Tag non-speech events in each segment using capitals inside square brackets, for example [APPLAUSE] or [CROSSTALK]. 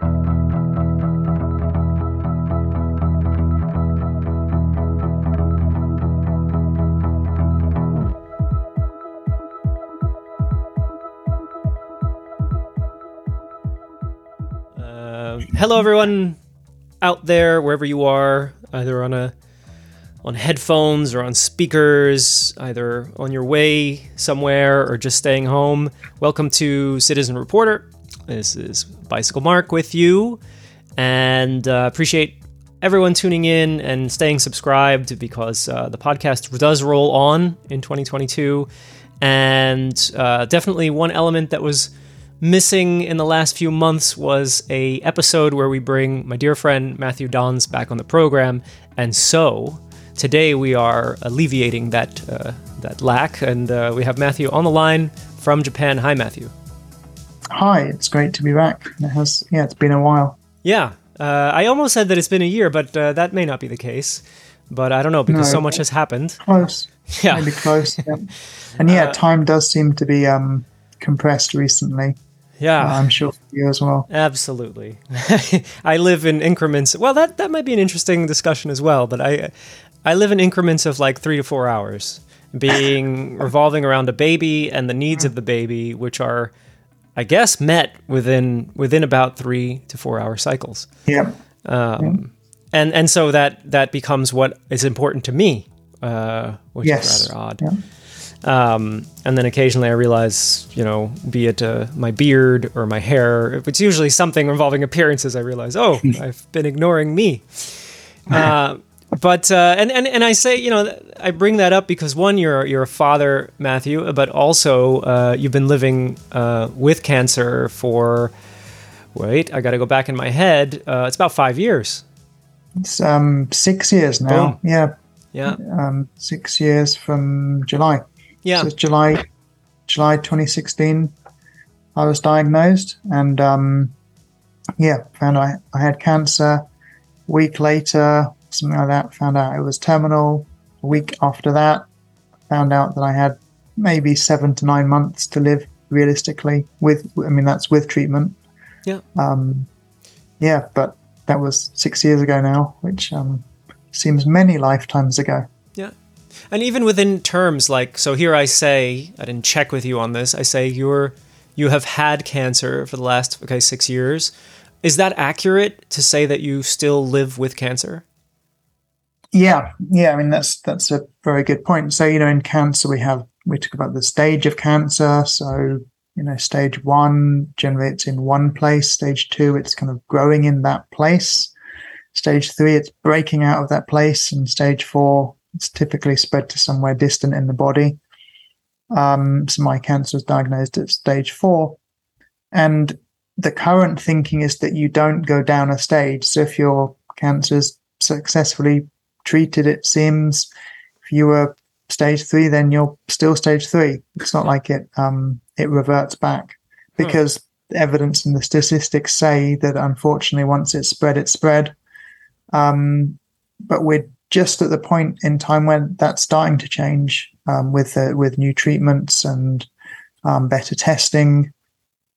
Uh, hello, everyone out there, wherever you are, either on a on headphones or on speakers, either on your way somewhere or just staying home. Welcome to Citizen Reporter. This is Bicycle Mark with you, and uh, appreciate everyone tuning in and staying subscribed because uh, the podcast does roll on in 2022, and uh, definitely one element that was missing in the last few months was a episode where we bring my dear friend Matthew Dons back on the program, and so today we are alleviating that uh, that lack, and uh, we have Matthew on the line from Japan. Hi, Matthew. Hi, it's great to be back. It has, yeah, it's been a while. Yeah, uh, I almost said that it's been a year, but uh, that may not be the case. But I don't know because No, so much has happened. Close, [LAUGHS] Yeah, maybe close. yeah. And yeah, Uh, time does seem to be um, compressed recently. yeah. I'm sure for you as well. Absolutely. [LAUGHS] I live in increments. Well, that that might be an interesting discussion as well. But I I live in increments of like three to four hours, being [LAUGHS] revolving around a baby and the needs of the baby, which are, I guess, met within within about three to four hour cycles. Yeah, Um, and and so that that becomes what is important to me, uh, which Yes. is rather odd. Yeah. Um, and then occasionally I realize, you know, be it uh, my beard or my hair, if it's usually something involving appearances. I realize, oh, [LAUGHS] I've been ignoring me. Uh, but uh, and, and and I say, you know, I bring that up because one, you're you're a father, Matthew, but also uh, you've been living uh, with cancer for. Wait, I got to go back in my head. Uh, it's about five years. it's um, six years now. Boom. Yeah, Yeah, um, six years from July. yeah, So it's July, July 2016. I was diagnosed, and um, yeah, found I, I had cancer. A week later, something like that, found out it was terminal. A week after that, found out that I had maybe seven to nine months to live realistically. With, I mean, that's with treatment. Yeah. Um, yeah, but that was six years ago now, which um, seems many lifetimes ago. Yeah. And even within terms like so here I say I didn't check with you on this. I say you're you have had cancer for the last okay 6 years. Is that accurate to say that you still live with cancer? Yeah, yeah. I mean, that's that's a very good point. So, you know, in cancer, we have we talk about the stage of cancer. So, you know, stage one generates in one place. Stage two, it's kind of growing in that place. Stage three, it's breaking out of that place, and stage four, it's typically spread to somewhere distant in the body. Um, so, my cancer was diagnosed at stage four, and the current thinking is that you don't go down a stage. So, if your cancer's successfully treated, it seems. If you were stage three, then you're still stage three. It's not like it um, it reverts back because the evidence and the statistics say that unfortunately, once it's spread, it's spread. Um, but we're just at the point in time when that's starting to change um, with uh, with new treatments and um, better testing,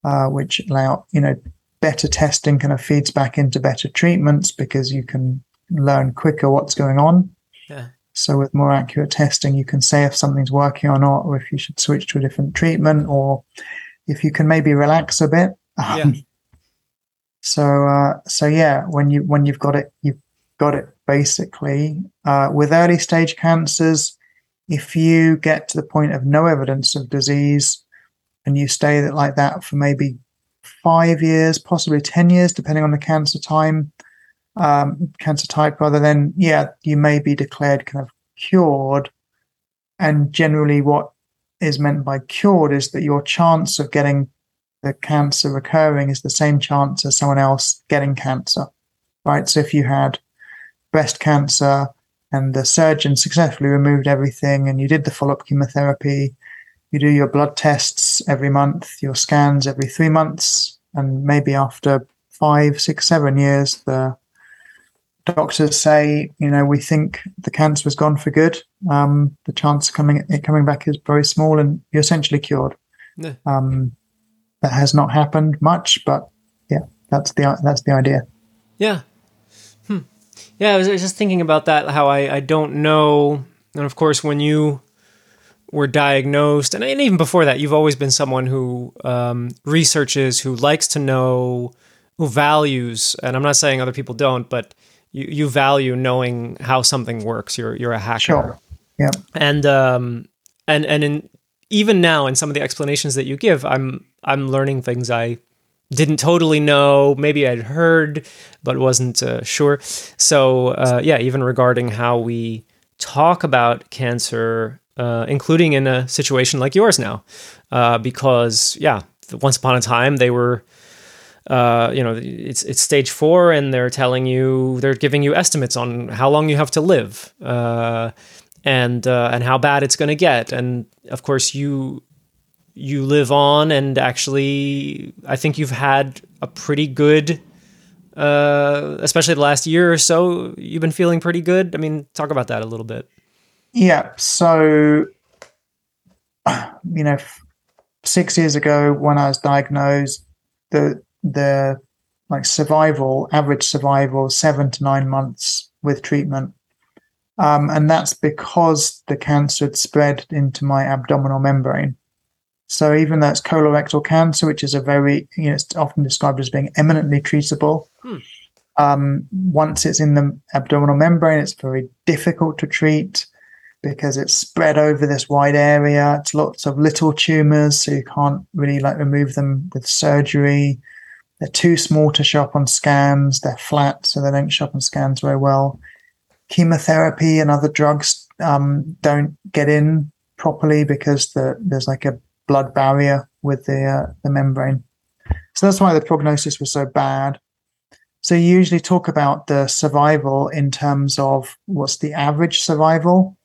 uh, which allow you know better testing kind of feeds back into better treatments because you can learn quicker what's going on. Yeah. So with more accurate testing, you can say if something's working or not, or if you should switch to a different treatment, or if you can maybe relax a bit. Yeah. Um, so uh, so yeah, when you when you've got it, you've got it basically. Uh, with early stage cancers, if you get to the point of no evidence of disease, and you stay that like that for maybe five years, possibly ten years, depending on the cancer time, um, cancer type rather, than, yeah, you may be declared kind of cured. And generally, what is meant by cured is that your chance of getting the cancer recurring is the same chance as someone else getting cancer, right? So if you had breast cancer and the surgeon successfully removed everything and you did the follow up chemotherapy, you do your blood tests every month, your scans every three months, and maybe after five, six, seven years, the doctors say, you know, we think the cancer has gone for good. Um, the chance of coming it coming back is very small, and you're essentially cured. Yeah. Um, that has not happened much, but yeah, that's the that's the idea. Yeah. Hmm. Yeah, I was, I was just thinking about that. How I I don't know, and of course when you were diagnosed, and, and even before that, you've always been someone who um, researches, who likes to know, who values. And I'm not saying other people don't, but you, you value knowing how something works. You're you're a hacker. Sure. Yeah. And um and and in even now in some of the explanations that you give, I'm I'm learning things I didn't totally know. Maybe I'd heard, but wasn't uh, sure. So uh, yeah, even regarding how we talk about cancer, uh, including in a situation like yours now, uh, because yeah, once upon a time they were uh, you know, it's it's stage four, and they're telling you they're giving you estimates on how long you have to live, uh, and uh, and how bad it's going to get, and of course you you live on, and actually, I think you've had a pretty good, uh, especially the last year or so. You've been feeling pretty good. I mean, talk about that a little bit. Yeah. So, [SIGHS] you know, six years ago when I was diagnosed, the the like survival, average survival, seven to nine months with treatment. Um, and that's because the cancer had spread into my abdominal membrane. So even though it's colorectal cancer, which is a very, you know, it's often described as being eminently treatable, hmm. um, once it's in the abdominal membrane, it's very difficult to treat because it's spread over this wide area. It's lots of little tumors, so you can't really like remove them with surgery. They're too small to show up on scans. They're flat, so they don't show up on scans very well. Chemotherapy and other drugs um, don't get in properly because the, there's like a blood barrier with the uh, the membrane. So that's why the prognosis was so bad. So you usually talk about the survival in terms of what's the average survival,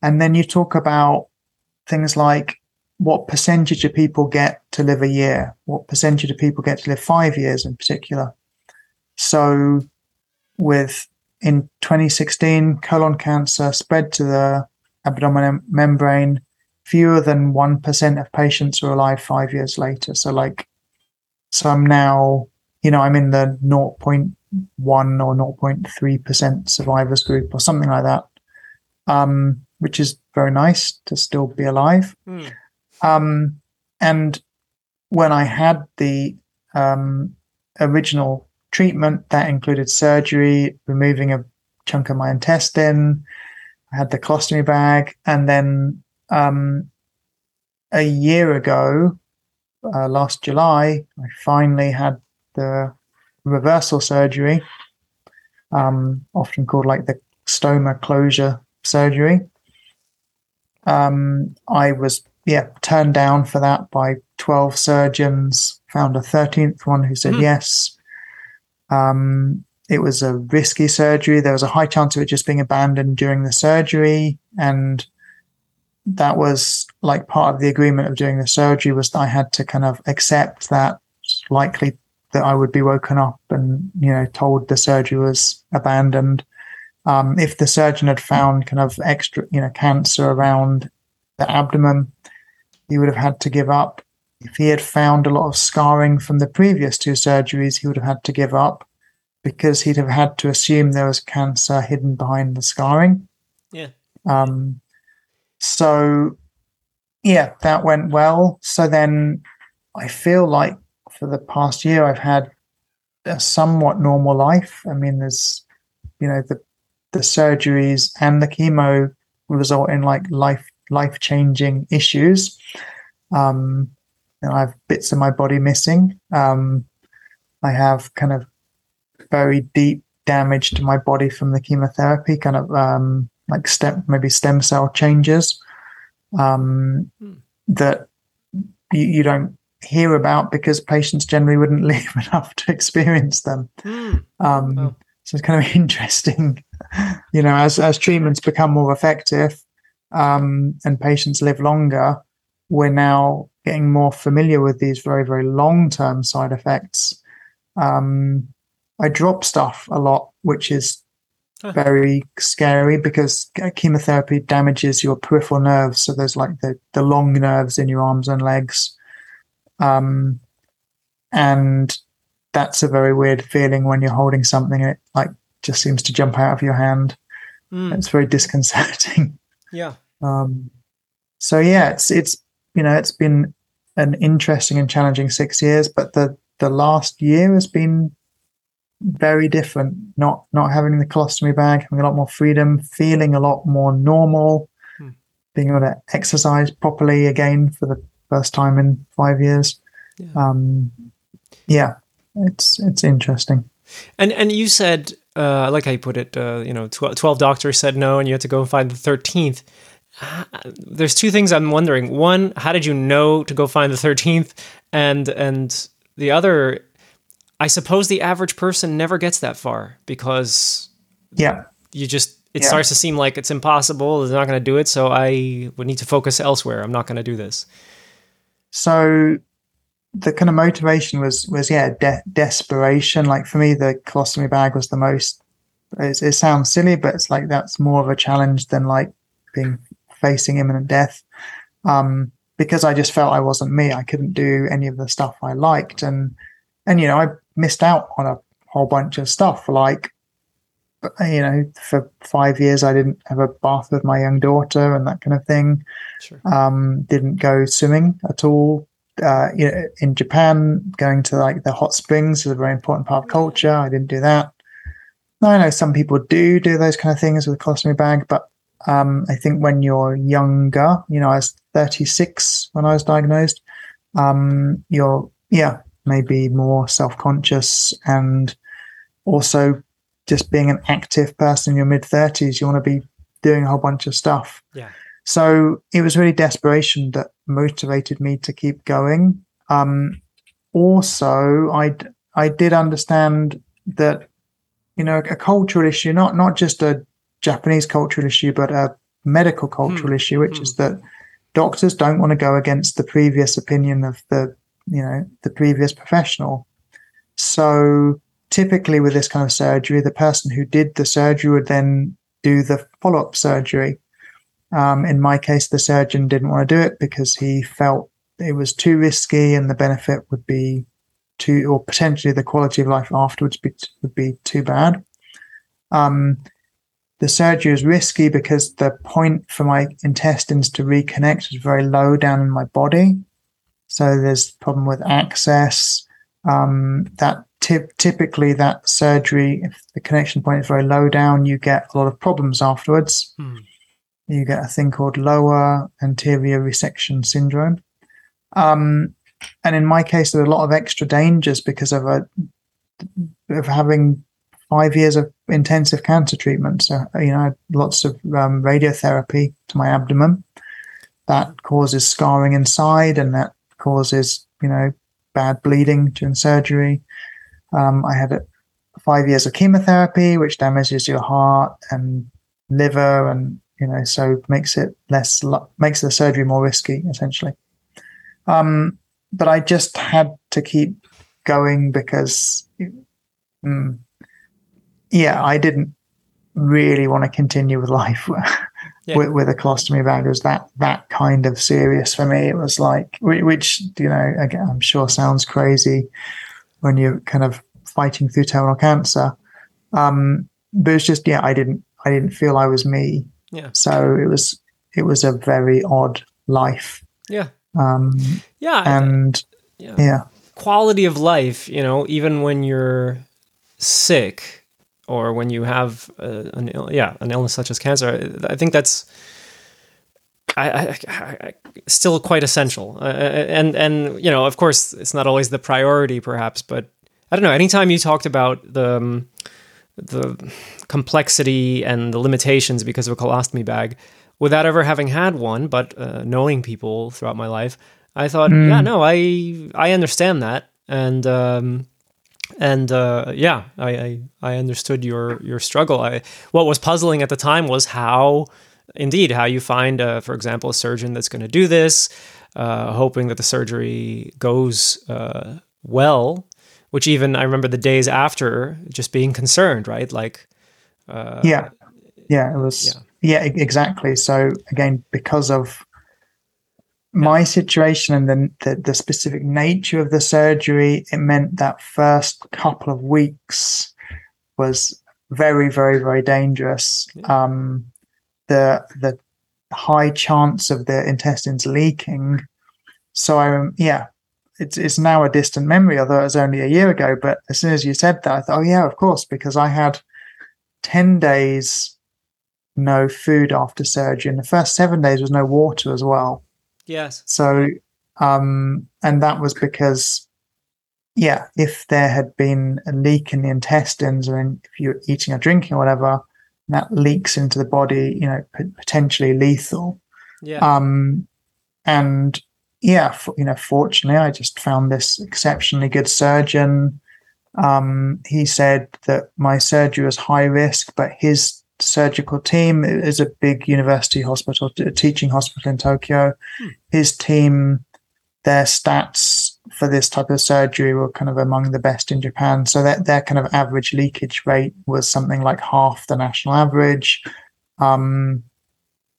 and then you talk about things like what percentage of people get to live a year? What percentage of people get to live five years in particular? So, with in 2016, colon cancer spread to the abdominal membrane. Fewer than 1% of patients are alive five years later. So, like, so I'm now, you know, I'm in the 0.1 or 0.3% survivors group or something like that, um, which is very nice to still be alive. Mm. Um, and when I had the um, original treatment, that included surgery, removing a chunk of my intestine. I had the colostomy bag, and then um, a year ago, uh, last July, I finally had the reversal surgery, um, often called like the stoma closure surgery. Um, I was yeah, turned down for that by 12 surgeons, found a 13th one who said mm-hmm. yes. Um, it was a risky surgery. There was a high chance of it just being abandoned during the surgery. And that was like part of the agreement of doing the surgery was that I had to kind of accept that likely that I would be woken up and, you know, told the surgery was abandoned. Um, if the surgeon had found kind of extra, you know, cancer around the abdomen, he would have had to give up. If he had found a lot of scarring from the previous two surgeries, he would have had to give up because he'd have had to assume there was cancer hidden behind the scarring. Yeah. Um, so, yeah, that went well. So then I feel like for the past year, I've had a somewhat normal life. I mean, there's, you know, the, the surgeries and the chemo result in like life life changing issues. Um, I have bits of my body missing. Um, I have kind of very deep damage to my body from the chemotherapy, kind of um, like stem, maybe stem cell changes um, hmm. that you, you, don't hear about because patients generally wouldn't [LAUGHS] live enough to experience them. Hmm. Um, oh. So it's kind of [LAUGHS] interesting, you know, as as treatments become more effective, um, and patients live longer, we're now getting more familiar with these very, very long term side effects. Um, I drop stuff a lot, which is very scary because chemotherapy damages your peripheral nerves. So there's like the, the long nerves in your arms and legs. Um, and that's a very weird feeling when you're holding something and it like just seems to jump out of your hand. Mm. It's very disconcerting. Yeah. Um, so yeah, it's it's you know it's been an interesting and challenging six years, but the the last year has been very different. Not not having the colostomy bag, having a lot more freedom, feeling a lot more normal, Hmm. being able to exercise properly again for the first time in five years. Yeah. Um, yeah, it's it's interesting. And and you said, uh, I like how you put it. Uh, you know, tw- twelve doctors said no, and you had to go and find the thirteenth. Uh, there's two things I'm wondering. One, how did you know to go find the thirteenth? And and the other, I suppose the average person never gets that far because Yeah, you just it Yeah. starts to seem like it's impossible. They're not going to do it, so I would need to focus elsewhere. I'm not going to do this. so the kind of motivation was was yeah de- desperation. Like for me the colostomy bag was the most it, it sounds silly but it's like that's more of a challenge than like being facing imminent death. Um because i just felt i wasn't me. I couldn't do any of the stuff i liked. And and you know i missed out on a whole bunch of stuff. Like you know for five years i didn't have a bath with my young daughter and that kind of thing. Sure. um, didn't go swimming at all. Uh, you know, in Japan, going to like the hot springs is a very important part of culture. I didn't do that. I know some people do do those kind of things with a colostomy bag, but um, I think when you're younger, you know, I was 36 when I was diagnosed. Um, you're, yeah, maybe more self-conscious and also just being an active person in your mid 30s, you want to be doing a whole bunch of stuff. Yeah. So it was really desperation that motivated me to keep going. Um, also, I did understand that you know a cultural issue, not not just a Japanese cultural issue, but a medical cultural Hmm. issue, which Hmm. is that doctors don't want to go against the previous opinion of the you know the previous professional. So typically with this kind of surgery, the person who did the surgery would then do the follow up surgery. Um, in my case, the surgeon didn't want to do it because he felt it was too risky and the benefit would be too, or potentially the quality of life afterwards be, would be too bad. Um, the surgery was risky because the point for my intestines to reconnect was very low down in my body. So there's problem with access. Um, that typically that surgery, if the connection point is very low down, you get a lot of problems afterwards Hmm. You get a thing called lower anterior resection syndrome. Um, and in my case, there are a lot of extra dangers because of a of having five years of intensive cancer treatment. So you know, lots of um, radiotherapy to my abdomen that causes scarring inside, and that causes you know bad bleeding during surgery. Um, I had five years of chemotherapy, which damages your heart and liver and you know, so makes it less makes the surgery more risky, essentially. Um, but I just had to keep going because, mm, yeah, I didn't really want to continue with life [LAUGHS] Yeah. with, with a colostomy bag. It was that that kind of serious for me. It was like, which you know, again, I'm sure sounds crazy when you're kind of fighting through terminal cancer. Um, but it's just, yeah, I didn't, I didn't feel I was me. Yeah. So it was it was a very odd life. Yeah. Um, Yeah. And yeah. yeah, quality of life, you know, even when you're sick or when you have uh, an Ill- yeah an illness such as cancer, I I think that's I, I, I, still quite essential. Uh, and and you know, of course, it's not always the priority, perhaps, but I don't know. Anytime you talked about the um, the complexity and the limitations because of a colostomy bag, without ever having had one, but uh, knowing people throughout my life, I thought, Mm. yeah, no, I I understand that, and um, and uh, yeah, I, I I understood your your struggle. I what was puzzling at the time was how, indeed, how you find, uh, for example, a surgeon that's going to do this, uh, hoping that the surgery goes uh, well. Which even I remember the days after, just being concerned, right? Like, uh, yeah, yeah. It was yeah. yeah, exactly. So again, because of my situation and the, the the specific nature of the surgery, it meant that first couple of weeks was very, very, very dangerous. Um, the the high chance of the intestines leaking. So I, yeah, it's it's now a distant memory, although it was only a year ago. But as soon as you said that, I thought, oh yeah, of course, because I had ten days no food after surgery, and the first seven days was no water as well. Yes. So, um, and that was because, yeah, if there had been a leak in the intestines, or in, if you're eating or drinking or whatever, that leaks into the body, you know, p- potentially lethal. Yeah. Um, and yeah, you know, fortunately, I just found this exceptionally good surgeon. Um, he said that my surgery was high risk, but his surgical team is a big university hospital, a teaching hospital in Tokyo. Hmm. His team, their stats for this type of surgery were kind of among the best in Japan. So that their kind of average leakage rate was something like half the national average. Um,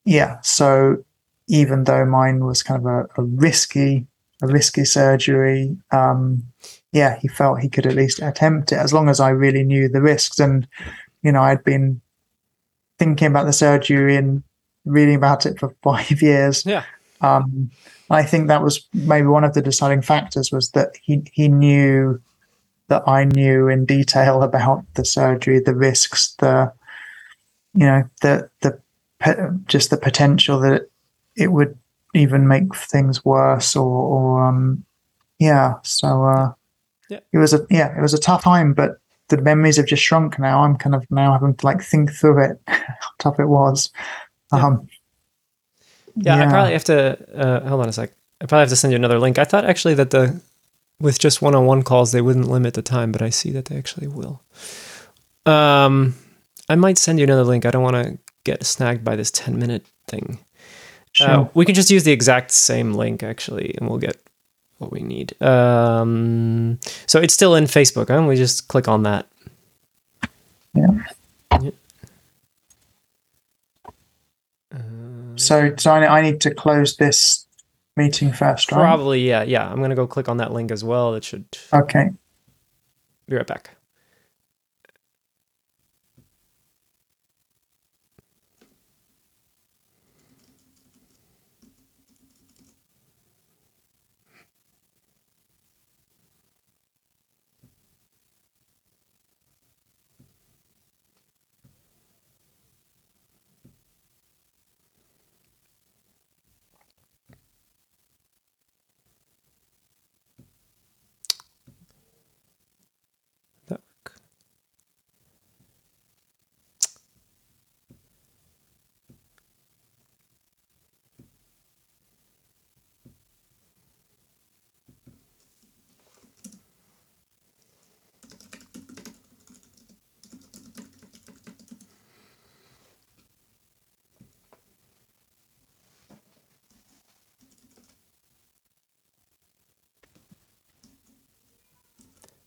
yeah, so even though mine was kind of a, a risky, a risky surgery, um, yeah, he felt he could at least attempt it as long as I really knew the risks. And you know, I'd been thinking about the surgery and reading about it for [LAUGHS] five years. Yeah. Um, I think that was maybe one of the deciding factors was that he he knew that I knew in detail about the surgery, the risks, the you know the the just the potential that it would even make things worse or, or um yeah so uh Yeah. it was a yeah it was a tough time but the memories have just shrunk now i'm kind of now having to like think through it [LAUGHS] how tough it was Yeah. um Yeah, I probably have to. Uh, hold on a sec. I probably have to send you another link. I thought actually that the with just one-on-one calls they wouldn't limit the time, but I see that they actually will. Um, I might send you another link. I don't want to get snagged by this ten-minute thing. Sure. Uh, we can just use the exact same link actually, and we'll get what we need. Um, so it's still in Facebook, huh? We just click on that. Yeah. so so I, I need to close this meeting first right Probably, yeah, yeah. I'm gonna go click on that link as well. It should okay be right back.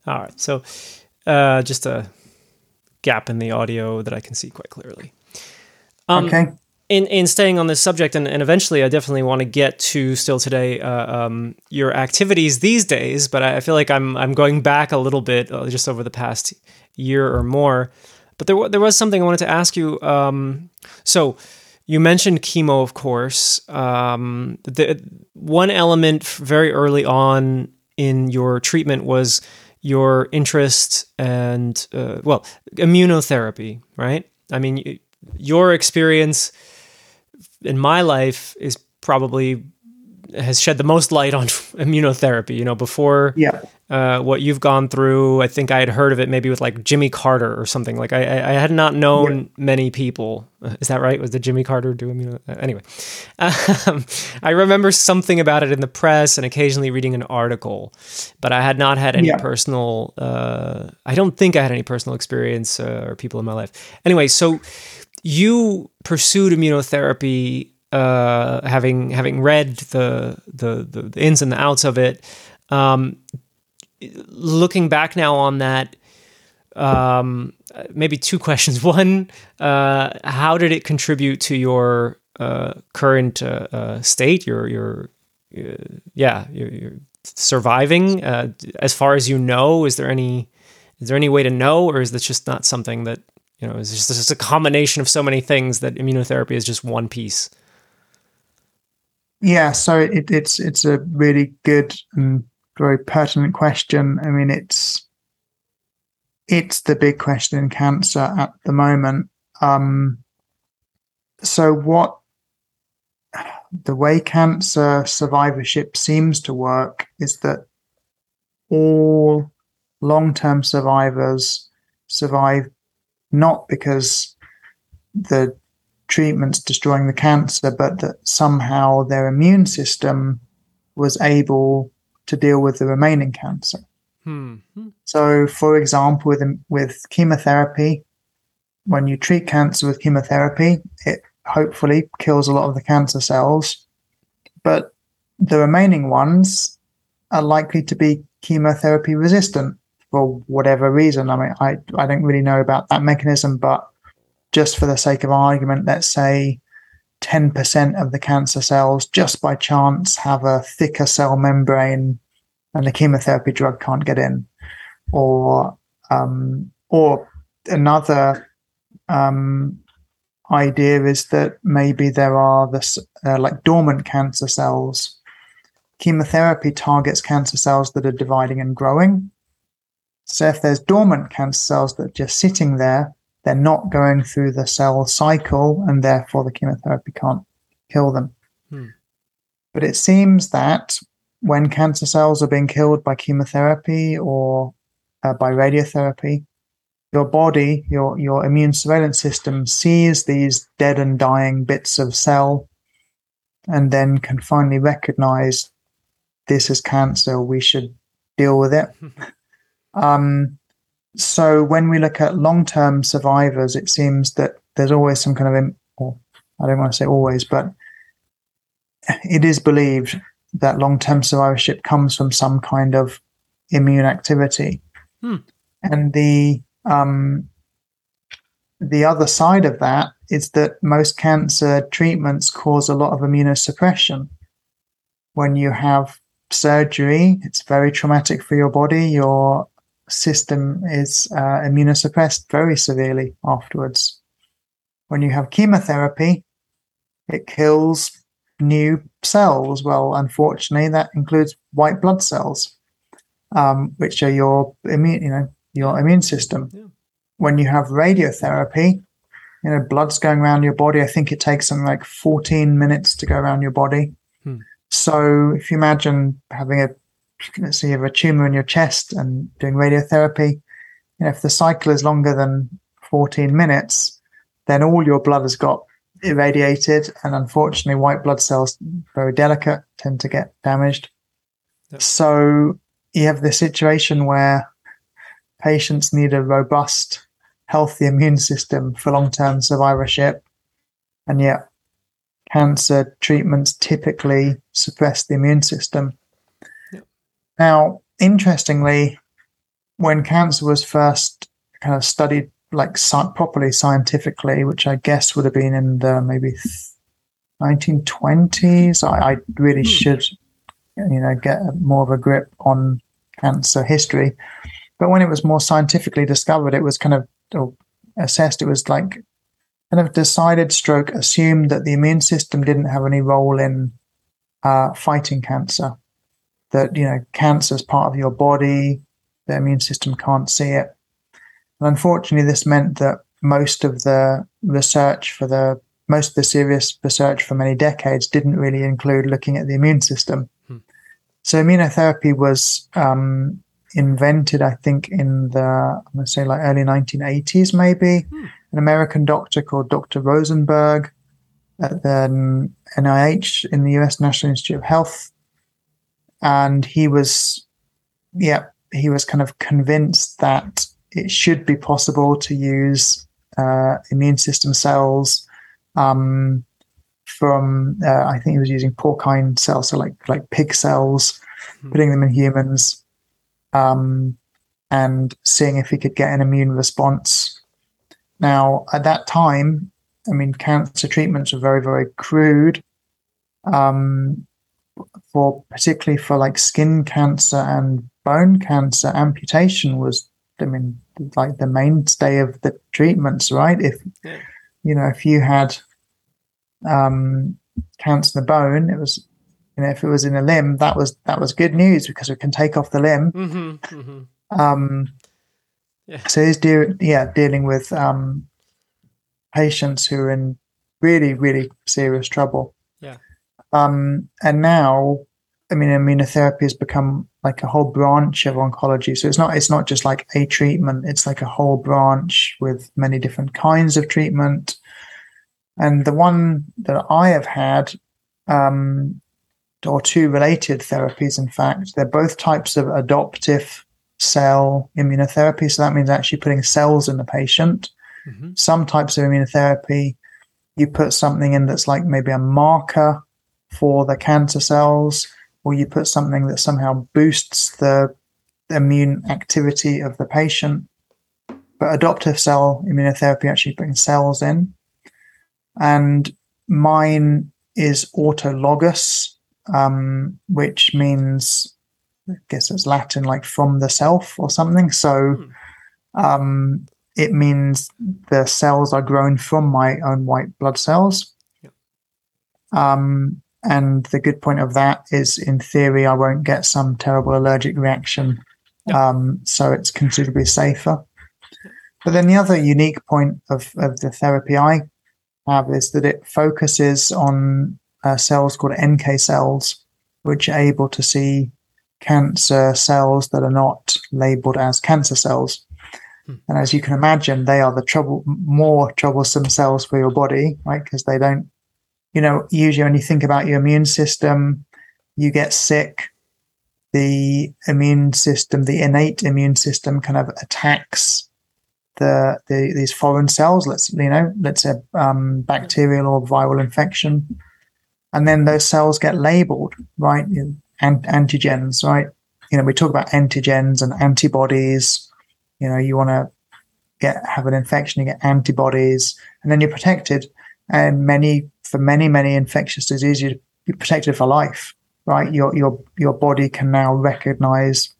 All right. So, uh, just a gap in the audio that I can see quite clearly. Um, okay in in staying on this subject, and, and eventually, I definitely want to get to still today uh, um, your activities these days. But I, I feel like I'm I'm going back a little bit uh, just over the past year or more. But there wa- there was something I wanted to ask you. Um, so you mentioned chemo, of course. Um, the one element very early on in your treatment was your interest and uh, well immunotherapy, right? I mean, your experience in my life is probably has shed the most light on [LAUGHS] immunotherapy. You know, before yeah uh, what you've gone through, I think I had heard of it maybe with like Jimmy Carter or something. Like I, I had not known many people. Uh, Is that right? Was the Jimmy Carter do immuno? uh, Anyway, um, [LAUGHS] I remember something about it in the press and occasionally reading an article, but I had not had any Yeah. personal. Uh, I don't think I had any personal experience uh, or people in my life. Anyway, so you pursued immunotherapy uh, having having read the, the the the ins and the outs of it um, looking back now on that um, maybe two [LAUGHS] questions one uh, how did it contribute to your uh, current uh, uh, state your your uh, yeah, you're, you're surviving. As far as you know, is there any is there any way to know, or is this just not something that you know? Is this just a combination of so many things that immunotherapy is just one piece? Yeah, so it, it's it's a really good and very pertinent question. I mean, it's it's the big question in cancer at the moment. Um, so, what the way cancer survivorship seems to work is that all long term survivors survive not because the treatment's destroying the cancer, but that somehow their immune system was able to deal with the remaining cancer. Hmm. So, for example, with, with chemotherapy, when you treat cancer with chemotherapy, it hopefully kills a lot of the cancer cells, but the remaining ones are likely to be chemotherapy resistant for whatever reason. I mean, I, I don't really know about that mechanism, but just for the sake of argument, let's say 10% of the cancer cells just by chance have a thicker cell membrane and the chemotherapy drug can't get in. Or, um, or another um, idea is that maybe there are this uh, like dormant cancer cells. Chemotherapy targets cancer cells that are dividing and growing. So if there's dormant cancer cells that are just sitting there, they're not going through the cell cycle, and therefore the chemotherapy can't kill them. Hmm. But it seems that when cancer cells are being killed by chemotherapy or uh, by radiotherapy, your body, your your immune surveillance system sees these dead and dying bits of cell, and then can finally recognize this is cancer. We should deal with it. [LAUGHS] um, so when we look at long-term survivors, it seems that there's always some kind of, or I don't want to say always, but it is believed that long-term survivorship comes from some kind of immune activity. Hmm. And the um, the other side of that is that most cancer treatments cause a lot of immunosuppression. When you have surgery, it's very traumatic for your body. Your system is uh, immunosuppressed very severely afterwards. When you have chemotherapy, it kills new cells. Well, unfortunately, that includes white blood cells, um, which are your immune, you know, your immune system. Yeah. When you have radiotherapy, you know, blood's going around your body. I think it takes something like 14 minutes to go around your body. Hmm. So if you imagine having a let's say you have a tumor in your chest and doing radiotherapy, you know, if the cycle is longer than 14 minutes, then all your blood has got irradiated. And unfortunately, white blood cells, very delicate, tend to get damaged. Yep. So you have this situation where patients need a robust, healthy immune system for long term survivorship. And yet, cancer treatments typically suppress the immune system. Now, interestingly, when cancer was first kind of studied like properly scientifically, which I guess would have been in the maybe 1920s, I, I really hmm. should, you know, get more of a grip on cancer history. But when it was more scientifically discovered, it was kind of or assessed. It was like kind of decided, stroke assumed that the immune system didn't have any role in uh, fighting cancer that you know cancer is part of your body the immune system can't see it and unfortunately this meant that most of the research for the most of the serious research for many decades didn't really include looking at the immune system hmm. so immunotherapy was um, invented i think in the i'm going to say like early 1980s maybe hmm. an american doctor called dr rosenberg at the nih in the us national institute of health and he was, yeah, he was kind of convinced that it should be possible to use uh, immune system cells um, from, uh, I think he was using porcine cells, so like like pig cells, mm-hmm. putting them in humans, um, and seeing if he could get an immune response. Now, at that time, I mean, cancer treatments were very, very crude. Um, for particularly for like skin cancer and bone cancer, amputation was, I mean, like the mainstay of the treatments, right? If Yeah. you know, if you had um, cancer in the bone, it was, you know, if it was in a limb, that was that was good news because we can take off the limb. Mm-hmm, mm-hmm. Um, Yeah. So he's de- yeah dealing with um, patients who are in really really serious trouble. Um, and now, I mean, immunotherapy has become like a whole branch of oncology. So it's not it's not just like a treatment; it's like a whole branch with many different kinds of treatment. And the one that I have had, um, or two related therapies, in fact, they're both types of adoptive cell immunotherapy. So that means actually putting cells in the patient. Mm-hmm. Some types of immunotherapy, you put something in that's like maybe a marker for the cancer cells, or you put something that somehow boosts the immune activity of the patient. But adoptive cell immunotherapy actually putting cells in. And mine is autologous, um, which means I guess it's Latin, like from the self or something. So um, it means the cells are grown from my own white blood cells. Um, and the good point of that is, in theory, I won't get some terrible allergic reaction. Um, so it's considerably safer. But then the other unique point of, of the therapy I have is that it focuses on uh, cells called NK cells, which are able to see cancer cells that are not labeled as cancer cells. Hmm. And as you can imagine, they are the trouble more troublesome cells for your body, right? Because they don't, you know, usually when you think about your immune system, you get sick. The immune system, the innate immune system, kind of attacks the, the these foreign cells. Let's you know, let's say um, bacterial or viral infection, and then those cells get labeled, right? Antigens, right? You know, we talk about antigens and antibodies. You know, you want to get have an infection, you get antibodies, and then you're protected. And many for many many infectious diseases, you- you're protected for life, right? Your your your body can now recognize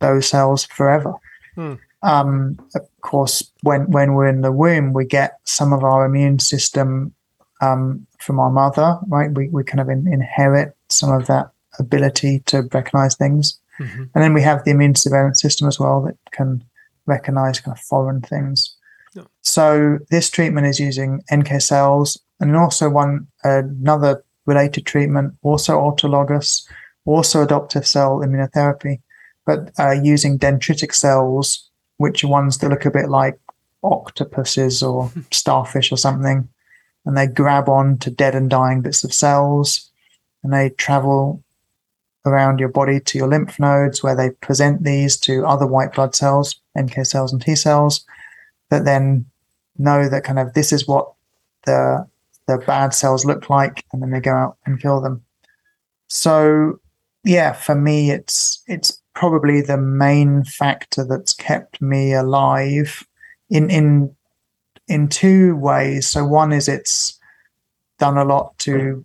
those cells forever. Hmm. Um, of course, when when we're in the womb, we get some of our immune system um, from our mother, right? We we kind of in, inherit some of that ability to recognize things. Mm-hmm. And then we have the immune surveillance system as well that can recognize kind of foreign things. Yeah. So this treatment is using NK cells and also one another related treatment, also autologous, also adoptive cell immunotherapy, but uh, using dendritic cells, which are ones that look a bit like octopuses or [LAUGHS] starfish or something, and they grab on to dead and dying bits of cells, and they travel around your body to your lymph nodes where they present these to other white blood cells, NK cells and T cells, that then know that kind of this is what the the bad cells look like, and then they go out and kill them. So yeah, for me it's it's probably the main factor that's kept me alive in in in two ways. So one is it's done a lot to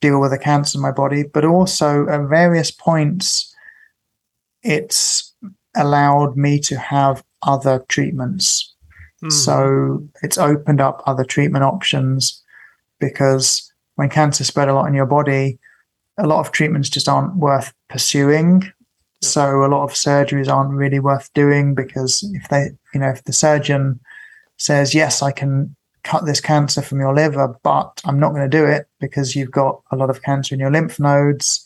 deal with the cancer in my body, but also at various points, it's allowed me to have other treatments. Mm-hmm. So it's opened up other treatment options because when cancer spread a lot in your body, a lot of treatments just aren't worth pursuing. So a lot of surgeries aren't really worth doing because if they, you know, if the surgeon says, yes, I can cut this cancer from your liver, but I'm not going to do it because you've got a lot of cancer in your lymph nodes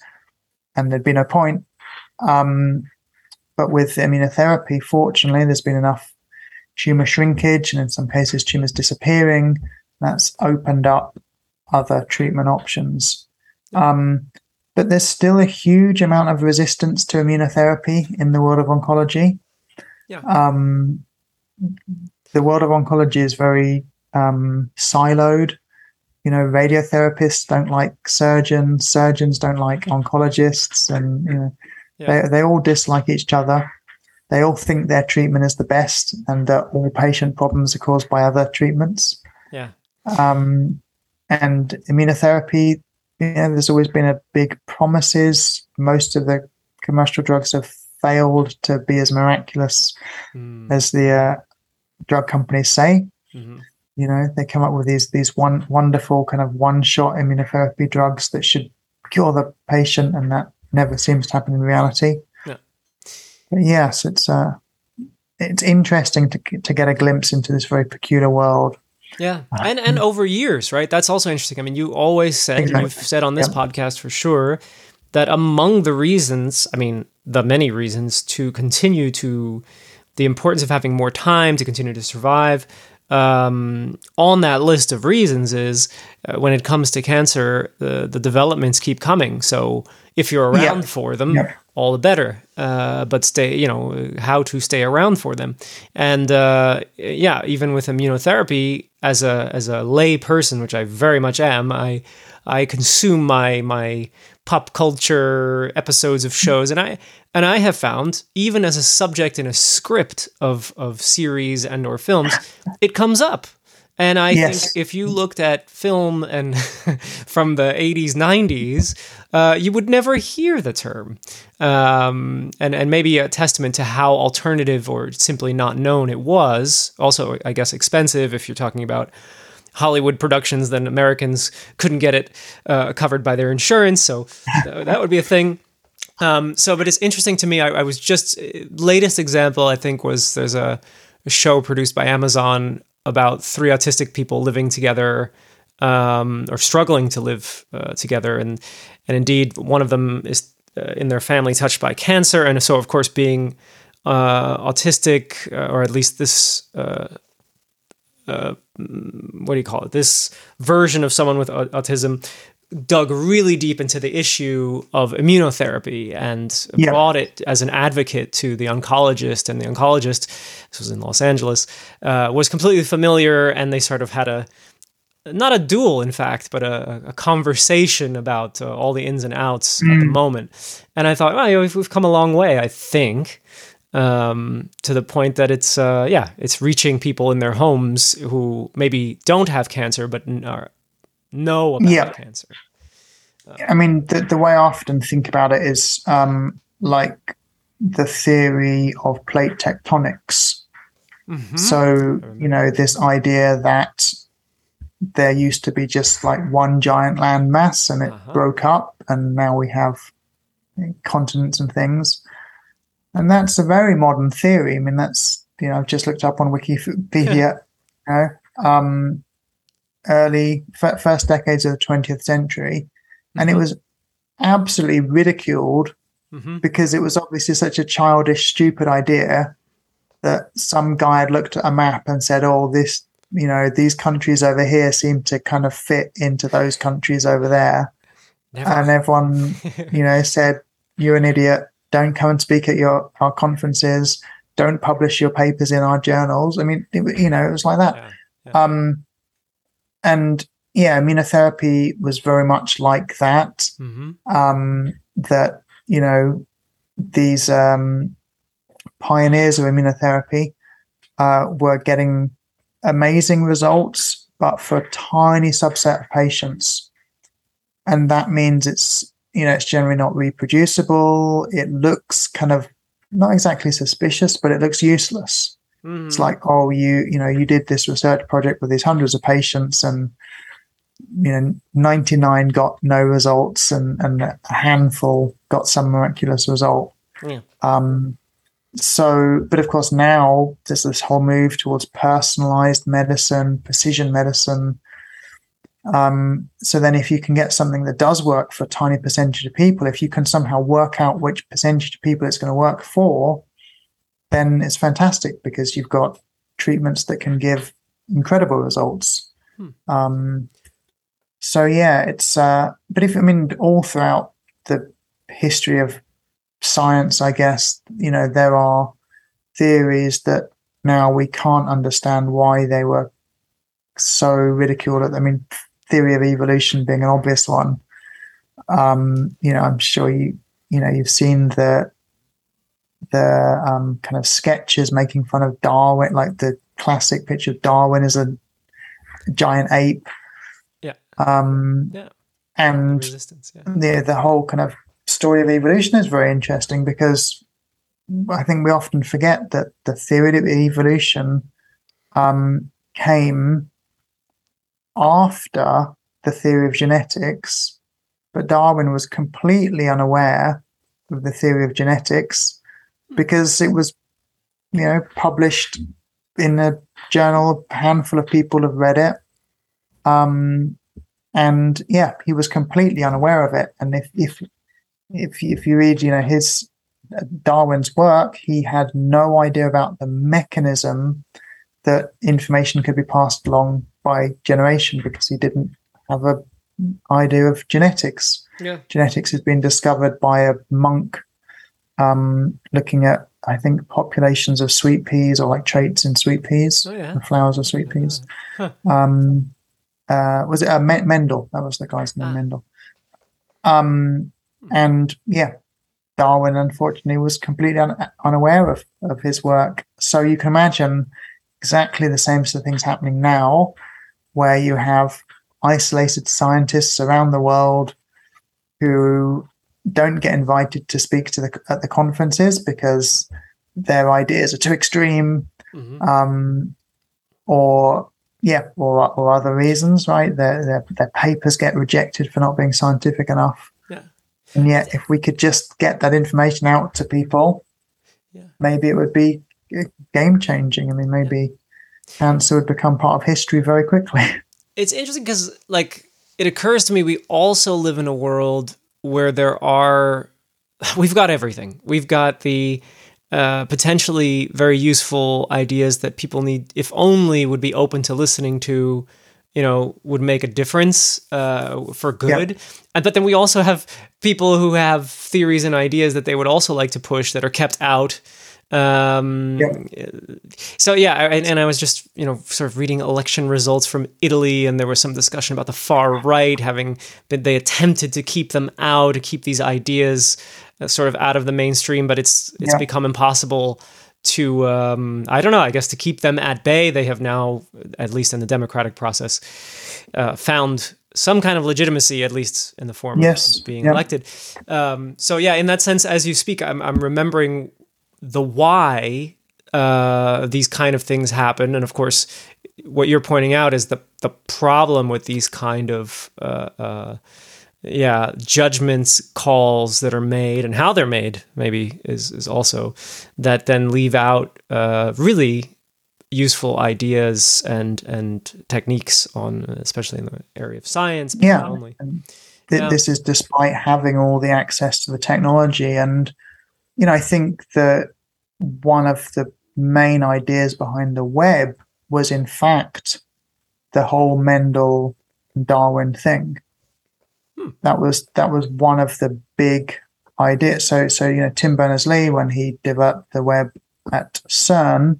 and there'd be no point. Um, but with immunotherapy, fortunately, there's been enough tumor shrinkage and in some cases tumors disappearing. That's opened up other treatment options. Um, but there's still a huge amount of resistance to immunotherapy in the world of oncology. Yeah. Um, the world of oncology is very um, siloed. You know, radiotherapists don't like surgeons, surgeons don't like oncologists, and you know, Yeah. they they all dislike each other. They all think their treatment is the best, and that all patient problems are caused by other treatments. Yeah. Um, and immunotherapy, yeah, there's always been a big promises. Most of the commercial drugs have failed to be as miraculous Mm. as the uh, drug companies say. Mhm. You know, they come up with these these one wonderful kind of one shot immunotherapy drugs that should cure the patient, and that never seems to happen in reality. Yeah. But yes, it's uh, it's interesting to to get a glimpse into this very peculiar world. Yeah, and and over years, right? That's also interesting. I mean, you always said, Exactly. you've said on this Yep. podcast for sure, that among the reasons, I mean, the many reasons to continue to the importance of having more time to continue to survive. Um, on that list of reasons is uh, when it comes to cancer, the the developments keep coming. So if you're around for them, Yep. All the better. Uh, but stay, you know, how to stay around for them, and uh, yeah, even with immunotherapy, as a as a lay person, which I very much am, I I consume my my pop culture episodes of shows, and I and I have found even as a subject in a script of of series and or films, it comes up. And I Yes. think if you looked at film and [LAUGHS] from the 80s, 90s, uh, you would never hear the term. Um, and, and maybe a testament to how alternative or simply not known it was. Also, I guess, expensive if you're talking about Hollywood productions, then Americans couldn't get it uh, covered by their insurance. So that would be a thing. Um, so, but it's interesting to me. I, I was just latest example. I think was there's a, a show produced by Amazon about three autistic people living together um, or struggling to live uh, together, and and indeed one of them is uh, in their family touched by cancer, and so of course being uh, autistic uh, or at least this. Uh, uh, what do you call it? This version of someone with au- autism dug really deep into the issue of immunotherapy and Yeah. brought it as an advocate to the oncologist. And the oncologist, this was in Los Angeles, uh, was completely familiar, and they sort of had a not a duel, in fact, but a, a conversation about uh, all the ins and outs at the moment. And I thought, well, you know, we've, we've come a long way, I think, um, to the point that it's, uh, yeah, it's reaching people in their homes who maybe don't have cancer but n- are, know about Yeah. cancer. I mean, the, the way I often think about it is um, like the theory of plate tectonics. Mhm. So, you know, this idea that there used to be just like one giant land mass and it Uh-huh. broke up, and now we have continents and things. And that's a very modern theory. I mean, that's, you know, I've just looked up on [LAUGHS] Wikipedia, you know, um, early, f- first decades of the 20th century. And it Mhm. was absolutely ridiculed Mhm. because it was obviously such a childish, stupid idea that some guy had looked at a map and said, "Oh, this, you know, these countries over here seem to kind of fit into those countries over there," Never. and everyone, you know, [LAUGHS] said, "You're an idiot. Don't come and speak at your our conferences. Don't publish your papers in our journals." I mean, it, you know, it was like that. Yeah. Um, and yeah, immunotherapy was very much like that hmm um, that you know these um, pioneers of immunotherapy uh, were getting amazing results, but for a tiny subset of patients, and that means it's you know it's generally not reproducible. It looks kind of not exactly suspicious, but it looks useless. Mm-hmm. It's like, oh, you you know, you did this research project with these hundreds of patients, and you know, ninety nine got no results, and and a handful got some miraculous result. Yeah. Um, so, but of course, now there's this whole move towards personalized medicine, precision medicine. Um, so then, if you can get something that does work for a tiny percentage of people, if you can somehow work out which percentage of people it's going to work for, then it's fantastic because you've got treatments that can give incredible results. Hmm. Um, so yeah, it's uh, but if I mean all throughout the history of science, I guess you know there are theories that now we can't understand why they were so ridiculed. I mean, theory of evolution being an obvious one. Um, you know, I'm sure you you know you've seen the the um, kind of sketches making fun of Darwin, like the classic picture of Darwin as a giant ape. Yeah. Um, Yeah. and resistance. Yeah. the the whole kind of story of evolution is very interesting because I think we often forget that the theory of evolution um, came after the theory of genetics, but Darwin was completely unaware of the theory of genetics because it was, you know, published in a journal. A handful of people have read it. Um, and yeah, he was completely unaware of it. And if if if if you read, you know, his uh, Darwin's work, he had no idea about the mechanism that information could be passed along by generation because he didn't have a idea of genetics. Yeah. Genetics has been discovered by a monk um, looking at, I think, populations of sweet peas or like traits in sweet peas, Oh yeah. the flowers of sweet peas. Huh. Um, uh, was it uh, Men- Mendel? That was the guy's name, Ah. Mendel. Um, and yeah, Darwin unfortunately was completely un- unaware of, of his work. So you can imagine exactly the same sort of things happening now, where you have isolated scientists around the world who don't get invited to speak to the at the conferences because their ideas are too extreme Mhm. um, or yeah, or or other reasons, right? Their, their their papers get rejected for not being scientific enough. And yet, if we could just get that information out to people, Yeah. maybe it would be game changing. I mean, maybe cancer would become part of history very quickly. [LAUGHS] it's interesting because like it occurs to me we also live in a world where there are [LAUGHS] we've got everything we've got the uh, potentially very useful ideas that people need if only would be open to listening to you know would make a difference uh, for good. And but then we also have people who have theories and ideas that they would also like to push that are kept out. Um so yeah and, and i was just you know sort of reading election results from italy and there was some discussion about the far right having been they attempted to keep them out to keep these ideas uh, sort of out of the mainstream but it's it's Yeah. become impossible to um i don't know i guess to keep them at bay they have now at least in the democratic process uh, found some kind of legitimacy at least in the form Yes. of being Yeah. elected um so yeah in that sense as you speak i'm, I'm remembering the why uh, these kind of things happen, and of course, what you're pointing out is the the problem with these kind of uh, uh, yeah judgments, calls that are made, and how they're made. Maybe is is also that then leave out uh, really useful ideas and and techniques on especially in the area of science but Yeah. not only th- Yeah. this is despite having all the access to the technology. And, you know, I think that one of the main ideas behind the web was, in fact, the whole Mendel Darwin thing. Hmm. That was that was one of the big ideas. So so you know Tim Berners Lee when he developed the web at CERN,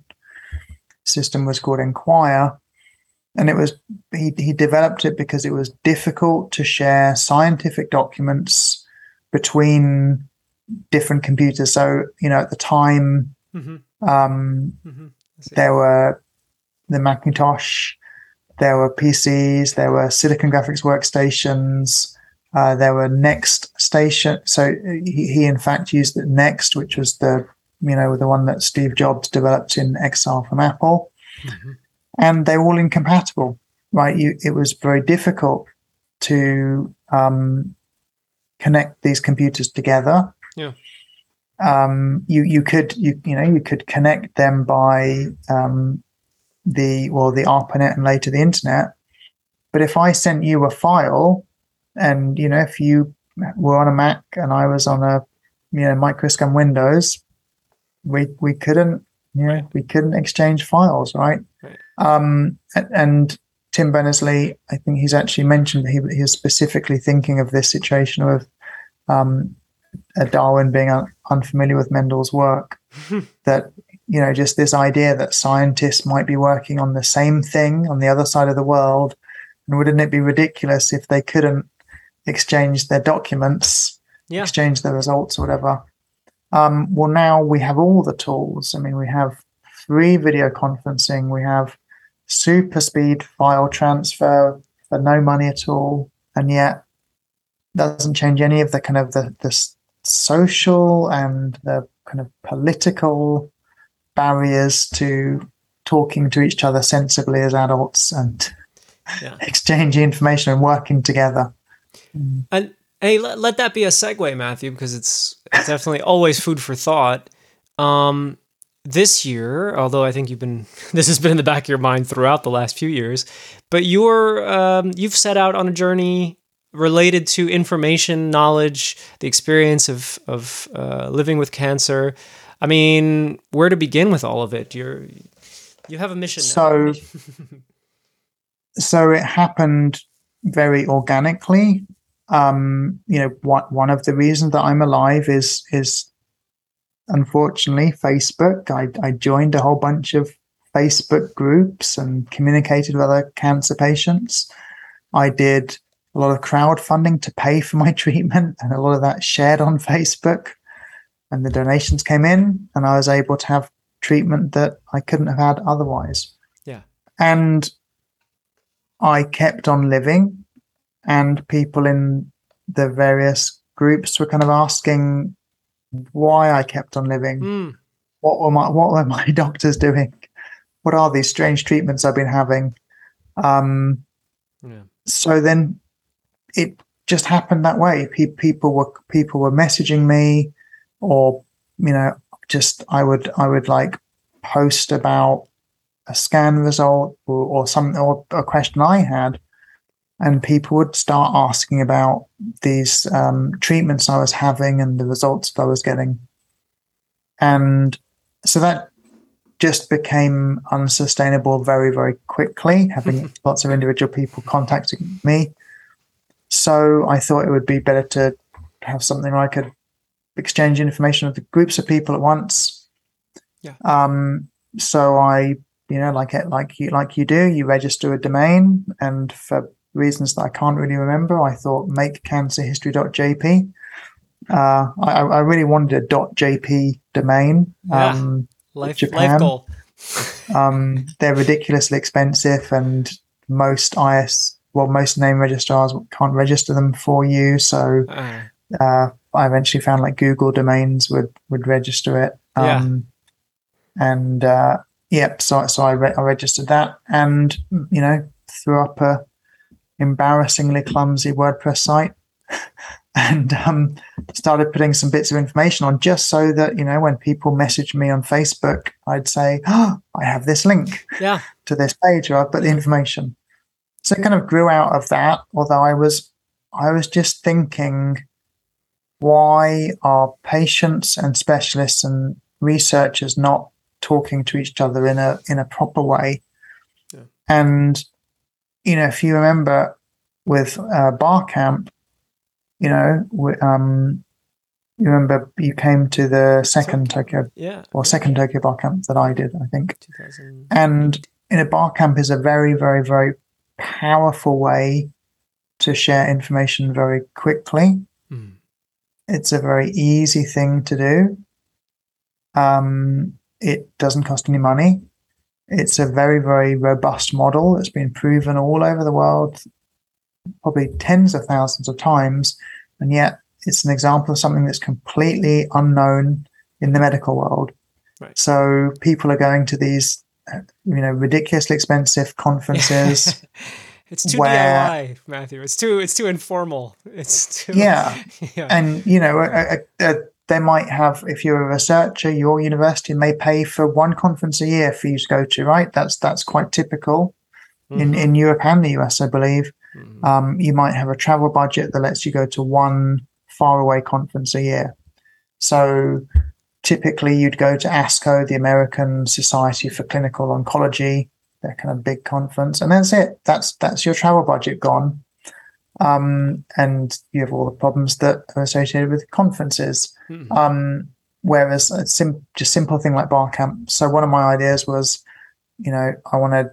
system was called Enquire, and it was he he developed it because it was difficult to share scientific documents between different computers. So you know at the time Mhm, um, mhm. There were the Macintosh, there were PCs, there were Silicon Graphics workstations, uh, there were Next Station. So he, he in fact used the Next, which was the you know the one that Steve Jobs developed in exile from Apple, Mhm. and they're all incompatible. Right? You, it was very difficult to um, connect these computers together. Yeah. Um, you you could you you know you could connect them by um, the well the ARPANET and later the internet. But if I sent you a file, and you know if you were on a Mac and I was on a you know Microsoft Windows, we we couldn't you know we couldn't exchange files, right? Right. Um, a- and Tim Berners Lee, I think he's actually mentioned that he, he was specifically thinking of this situation of um, Darwin being un- unfamiliar with Mendel's work. [LAUGHS] that you know, just this idea that scientists might be working on the same thing on the other side of the world, and wouldn't it be ridiculous if they couldn't exchange their documents, Yeah. exchange their results, or whatever? Um, well, now we have all the tools. I mean, we have free video conferencing, we have super speed file transfer for no money at all, and yet doesn't change any of the kind of the, the social and the kind of political barriers to talking to each other sensibly as adults and yeah. [LAUGHS] exchanging information and working together. And hey, let, let that be a segue, Matthew, because it's, it's definitely always food for thought. Um, this year, although I think you've been [LAUGHS] this has been in the back of your mind throughout the last few years, but you're um, you've set out on a journey related to information, knowledge, the experience of of uh, living with cancer. I mean, where to begin with all of it? You're you have a mission. So, [LAUGHS] so it happened very organically. Um, you know, one one of the reasons that I'm alive is is unfortunately Facebook. I I joined a whole bunch of Facebook groups and communicated with other cancer patients. I did a lot of crowdfunding to pay for my [LAUGHS] treatment, and a lot of that shared on Facebook. And the donations came in, and I was able to have treatment that I couldn't have had otherwise. Yeah. And I kept on living, and people in the various groups were kind of asking why I kept on living. Mm. What were my what were my [LAUGHS] doctors doing? What are these strange treatments I've been having? Um, yeah. So then it just happened that way. people were people were messaging me, or you know, just I would I would like post about a scan result or, or something or a question I had, and people would start asking about these um, treatments I was having and the results that I was getting, and so that just became unsustainable very very quickly. [LAUGHS] Having lots of individual people contacting me so I thought it would be better to have something where I could exchange information with groups of people at once. Yeah. Um, so I, you know, like it, like you, like you do, you register a domain, and for reasons that I can't really remember, I thought makecancerhistory.jp. Uh, I, I really wanted a .jp domain. Yeah. Um, life, Japan. life goal. [LAUGHS] um, they're ridiculously expensive, and most IS well, most name registrars can't register them for you. So uh, uh, I eventually found like Google domains would would register it. Um, yeah. And uh, yep, so so I, re- I registered that, and you know threw up a embarrassingly clumsy WordPress site. [LAUGHS] and um, started putting some bits of information on just so that you know when people message me on Facebook, I'd say, "Oh, I have this link yeah. to this page, or I've put the information." so it kind of grew out of that although i was i was just thinking why are patients and specialists and researchers not talking to each other in a in a proper way yeah. and you know if you remember with uh, barcamp you know um you remember you came to the second Tokyo, yeah, or second Tokyo bar camp that I did, I think. And in a bar camp is a very, very, very powerful way to share information very quickly. Mm. It's a very easy thing to do. Um, it doesn't cost any money. It's a very, very robust model that's been proven all over the world, probably tens of thousands of times. And yet it's an example of something that's completely unknown in the medical world. Right. So people are going to these you know ridiculously expensive conferences. [LAUGHS] it's too where, DIY, Matthew. It's too it's too informal. It's too yeah, [LAUGHS] yeah. and you know. A, a, a, they might have, if you're a researcher, your university may pay for one conference a year for you to go to, right? That's that's quite typical mm-hmm. in, in Europe and the US, I believe. Mm-hmm. Um, you might have a travel budget that lets you go to one faraway conference a year. So typically you'd go to ASCO, the American Society for Clinical Oncology, their kind of big conference, and that's it. That's that's your travel budget gone. Um, and you have all the problems that are associated with conferences. Mm-hmm. Um, whereas a sim- just simple thing like bar camp. So one of my ideas was, you know, I want to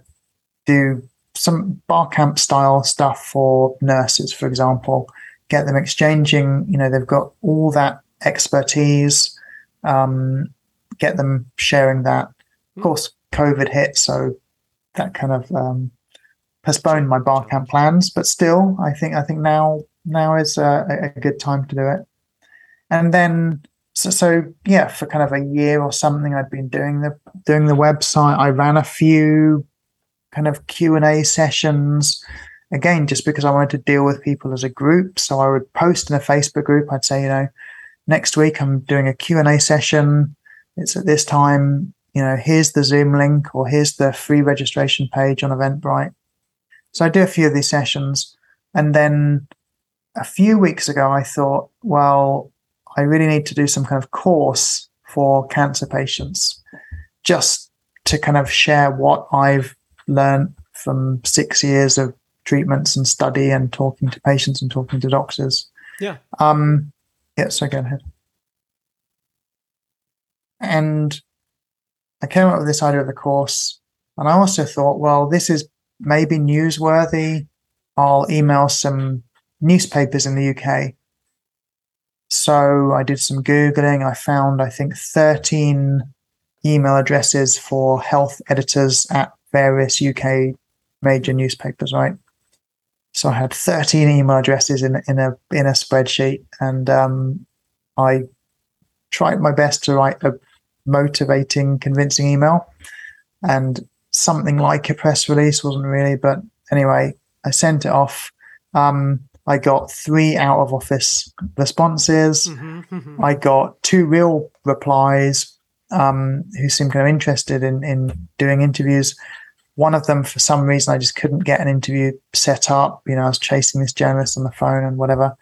do some bar camp style stuff for nurses, for example, get them exchanging. You know, they've got all that expertise um, get them sharing that. Of hmm. course, COVID hit, so that kind of um, postponed my bar camp plans. But still, I think I think now now is a, a good time to do it. And then so so yeah, for kind of a year or something, I'd been doing the doing the website. I ran a few kind of Q and A sessions. Again, just because I wanted to deal with people as a group, so I would post in a Facebook group. I'd say, you know, next week I'm doing a Q and A session. It's at this time. You know, here's the Zoom link or here's the free registration page on Eventbrite. So I do a few of these sessions, and then a few weeks ago, I thought, well, I really need to do some kind of course for cancer patients just to kind of share what I've learned from six years of treatments and study and talking to patients and talking to doctors. Yeah. Um, yeah, so go ahead. And I came up with this idea of the course, and I also thought, well, this is maybe newsworthy. I'll email some newspapers in the UK. So I did some Googling. I found, I think, 13 email addresses for health editors at various UK major newspapers, right? So I had 13 email addresses in, in a in a spreadsheet, and um, I tried my best to write a motivating, convincing email. And something like a press release wasn't really, but anyway, I sent it off. Um, I got three out of office responses. Mm-hmm, mm-hmm. I got two real replies um, who seemed kind of interested in, in doing interviews. One of them, for some reason, I just couldn't get an interview set up. You know, I was chasing this journalist on the phone and whatever.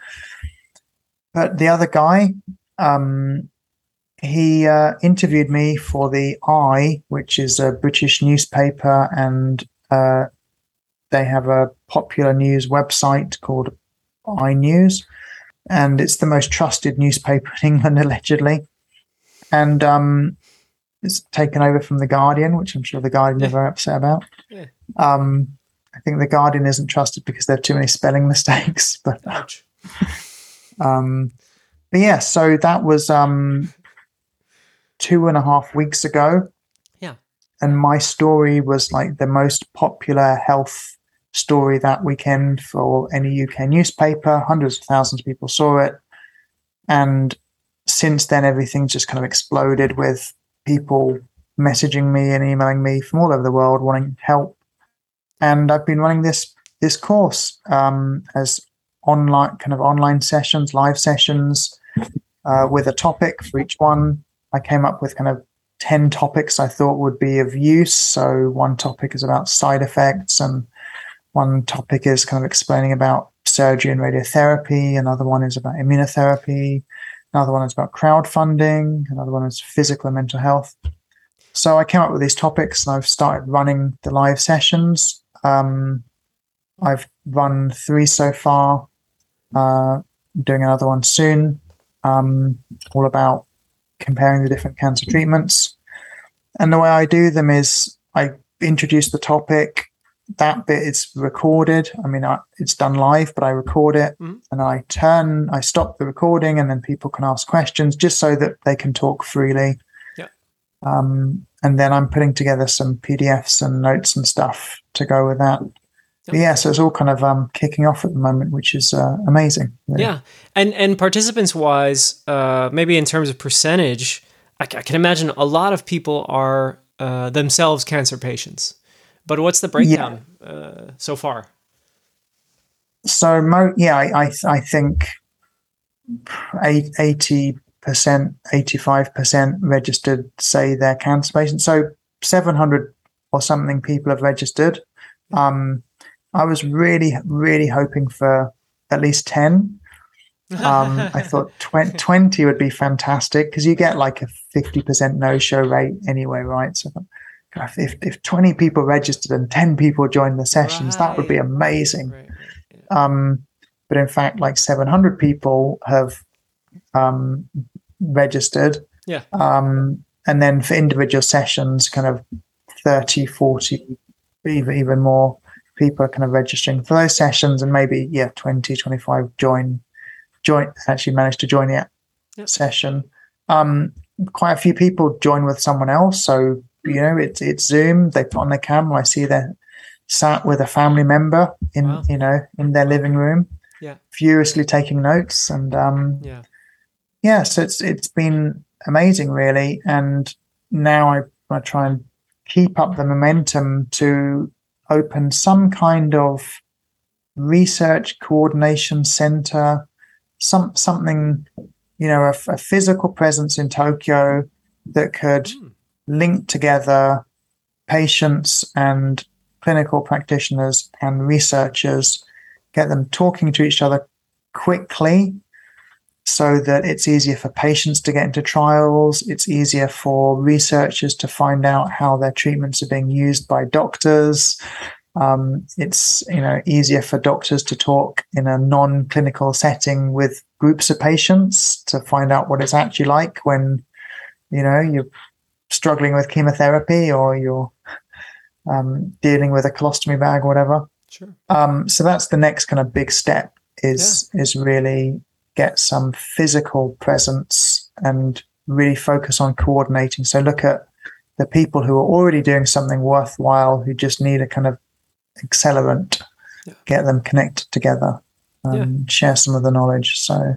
But the other guy, um, he uh, interviewed me for the i, which is a British newspaper, and uh, they have a popular news website called iNews, and it's the most trusted newspaper [LAUGHS] in England, allegedly. And um, it's taken over from the Guardian, which I'm sure the Guardian are very upset about. Yeah. Um, I think the Guardian isn't trusted because there are too many spelling [LAUGHS] mistakes. But um, but yeah, so that was um, two and a half weeks ago. Yeah. And my story was like the most popular health story that weekend for any UK newspaper. Hundreds of thousands of people saw it. And since then, everything's just kind of exploded with people messaging me and emailing me from all over the world wanting help. And I've been running this this course um, as online kind of online sessions, live sessions uh, with a topic for each one. I came up with kind of 10 topics I thought would be of use. So one topic is about side effects and one topic is kind of explaining about surgery and radiotherapy. Another one is about immunotherapy. Another one is about crowdfunding. Another one is physical and mental health. So I came up with these topics and I've started running the live sessions. Um, I've run three so far, uh, doing another one soon, um, all about comparing the different cancer treatments. And the way I do them is I introduce the topic. That bit is recorded. I mean, I, it's done live, but I record it Mhm. and I turn, I stop the recording, and then people can ask questions just so that they can talk freely. Yeah. Um, and then I'm putting together some PDFs and notes and stuff to go with that. But yeah, so it's all kind of um, kicking off at the moment, which is uh, amazing. really. Yeah, and and participants wise, uh, maybe in terms of percentage, I can imagine a lot of people are uh, themselves cancer patients. But what's the breakdown uh, so far? So, mo- yeah, I, I, I think 80%, 85% registered say they're cancer patients. So, 700 or something people have registered. Um, I was really, really hoping for at least 10. Um, I [LAUGHS] thought 20, 20 would be fantastic because you get like a 50% no show rate anyway, right? So, if, if 20 people registered and 10 people joined the sessions, that would be amazing. Right, right, yeah. Um, but in fact, like 700 people have um, registered. Yeah. Um, and then for individual sessions, kind of 30, 40, even, even more people are kind of registering for those sessions. And maybe, yeah, 20, 25 join, join, actually manage to join the Yep. session. Um, quite a few people join with someone else. So, you know, it's, it's Zoom. They put on their camera. I see they're sat with a family member in, Wow. you know, in their living room. Yeah. furiously taking notes, and um, Yeah. yeah, so it's it's been amazing, really. And now I, I try and keep up the momentum to open some kind of research coordination center, some something, you know, a, a physical presence in Tokyo that could Hmm. link together patients and clinical practitioners and researchers, get them talking to each other quickly so that it's easier for patients to get into trials. It's easier for researchers to find out how their treatments are being used by doctors. Um, it's you know easier for doctors to talk in a non-clinical setting with groups of patients to find out what it's actually like when you know you're struggling with chemotherapy or you're um, dealing with a colostomy bag or whatever. Sure. Um, so that's the next kind of big step is is really get some physical presence and really focus on coordinating. So look at the people who are already doing something worthwhile who just need a kind of accelerant, Yeah. get them connected together, and Yeah. share some of the knowledge. So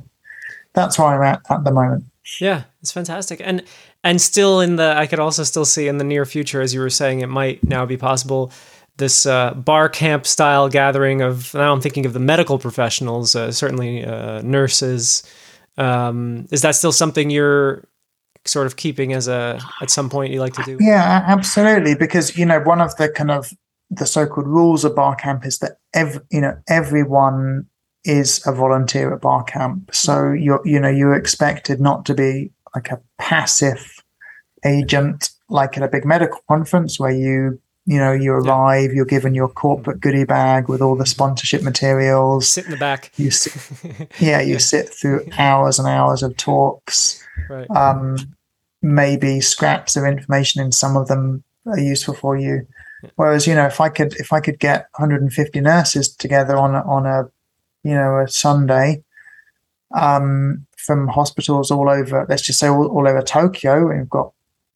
that's where I'm at at the moment. Yeah, it's fantastic. And and still in the I could also still see in the near future, as you were saying, it might now be possible this uh, bar camp style gathering of now I'm thinking of the medical professionals, uh, certainly uh, nurses. Um, is that still something you're sort of keeping as a at some point you like to do? Yeah, absolutely. Because you know, one of the kind of the so-called rules of bar camp is that every you know everyone is a volunteer at bar camp. So you're you know you're expected not to be like a passive agent like at a big medical conference where you you know you Yeah. arrive, you're given your corporate goodie bag with all the sponsorship materials. Sit in the back. You sit, [LAUGHS] yeah, you Yeah. sit through hours and hours of talks right. um, maybe scraps of information in some of them are useful for you. Whereas, you know, if I could if I could get 150 nurses together on a, on a you know a Sunday um, from hospitals all over, let's just say all, all over Tokyo, we've got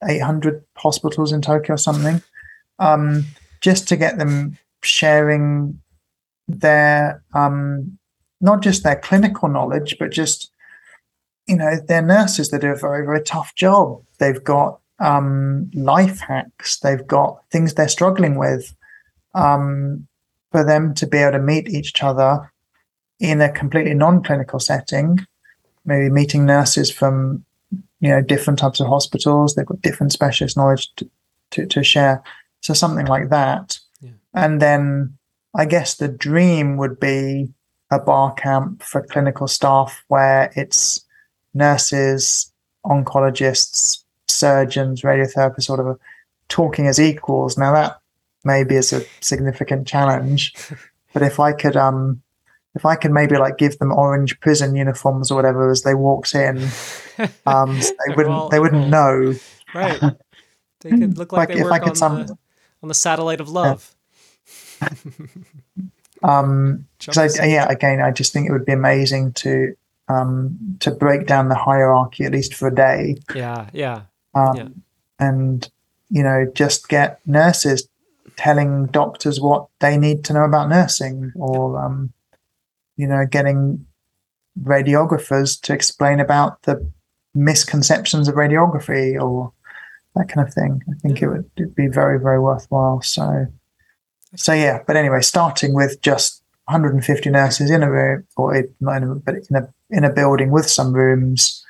800 hospitals in Tokyo or something, um, just to get them sharing their um, not just their clinical knowledge, but just you know they're nurses that do a very very tough job. They've got um, life hacks. They've got things they're struggling with um, for them to be able to meet each other in a completely non-clinical setting. Maybe meeting nurses from you know different types of hospitals. They've got different specialist knowledge to, to, to share so something like that Yeah. and then i guess the dream would be a bar camp for clinical staff where it's nurses, oncologists, surgeons, radiotherapists, whatever, talking as equals. Now that maybe is a significant challenge, [LAUGHS] but if I could, um, if I could maybe like give them orange prison uniforms or whatever as they walked in, um, so [LAUGHS] they wouldn't all- they wouldn't know. right. They could look [LAUGHS] like, Like, they if I could on, some- the, on the satellite of love. [LAUGHS] Um, so yeah, again, I just think it would be amazing to um, to break down the hierarchy at least for a day. yeah, yeah. um, Yeah. and you know just get nurses telling doctors what they need to know about nursing or um, you know getting radiographers to explain about the misconceptions of radiography or that kind of thing i think Yeah. it would be very very worthwhile so so yeah but anyway starting with just 150 nurses in a room or not in a, but in a in a building with some rooms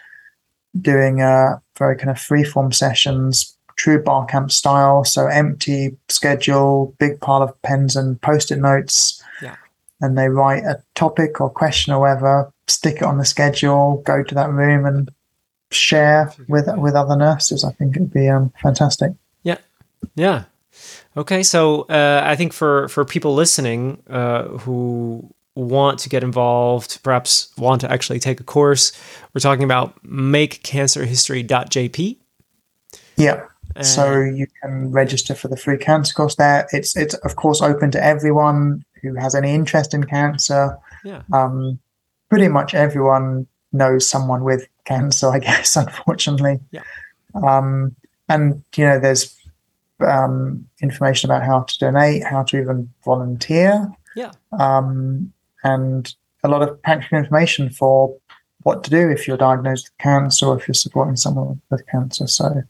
doing uh, very kind of freeform sessions, true bar camp style. So empty schedule, big pile of pens and post-it notes. Yeah. And they write a topic or question or whatever, stick it on the schedule, go to that room and share with with other nurses. I think it'd be um, fantastic. Yeah. Yeah. Okay, so uh, I think for for people listening uh, who want to get involved, perhaps want to actually take a course, we're talking about makecancerhistory.jp. Yeah. And- So you can register for the free cancer course there. It's it's of course open to everyone who has any interest in cancer. yeah, um, pretty much everyone knows someone with cancer, I [LAUGHS] guess, unfortunately. Yeah. Um, and, you know, there's um, information about how to donate, how to even volunteer. Yeah. Um, and, a lot of practical information for what to do if you're diagnosed with cancer or if you're supporting someone with cancer. So,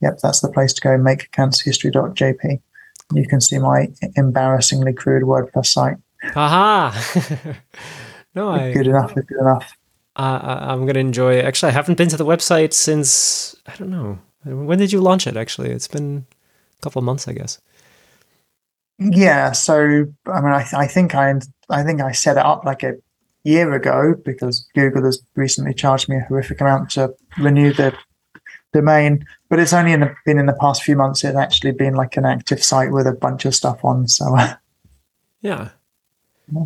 yep, that's the place to go. MakeCancerHistory.jp. You can see my embarrassingly crude WordPress site. Aha! [LAUGHS] no, I, good enough. Good enough. Uh, I'm gonna enjoy. Actually, I haven't been to the website since I don't know. When did you launch it? Actually, it's been a couple of months, I guess. Yeah. So, I mean, I, I think I, I think I set it up like a year ago because Google has recently charged me a horrific amount to renew the domain. But it's only in the, been in the past few months. It's actually been like an active site with a bunch of stuff on. So, [LAUGHS] yeah. yeah.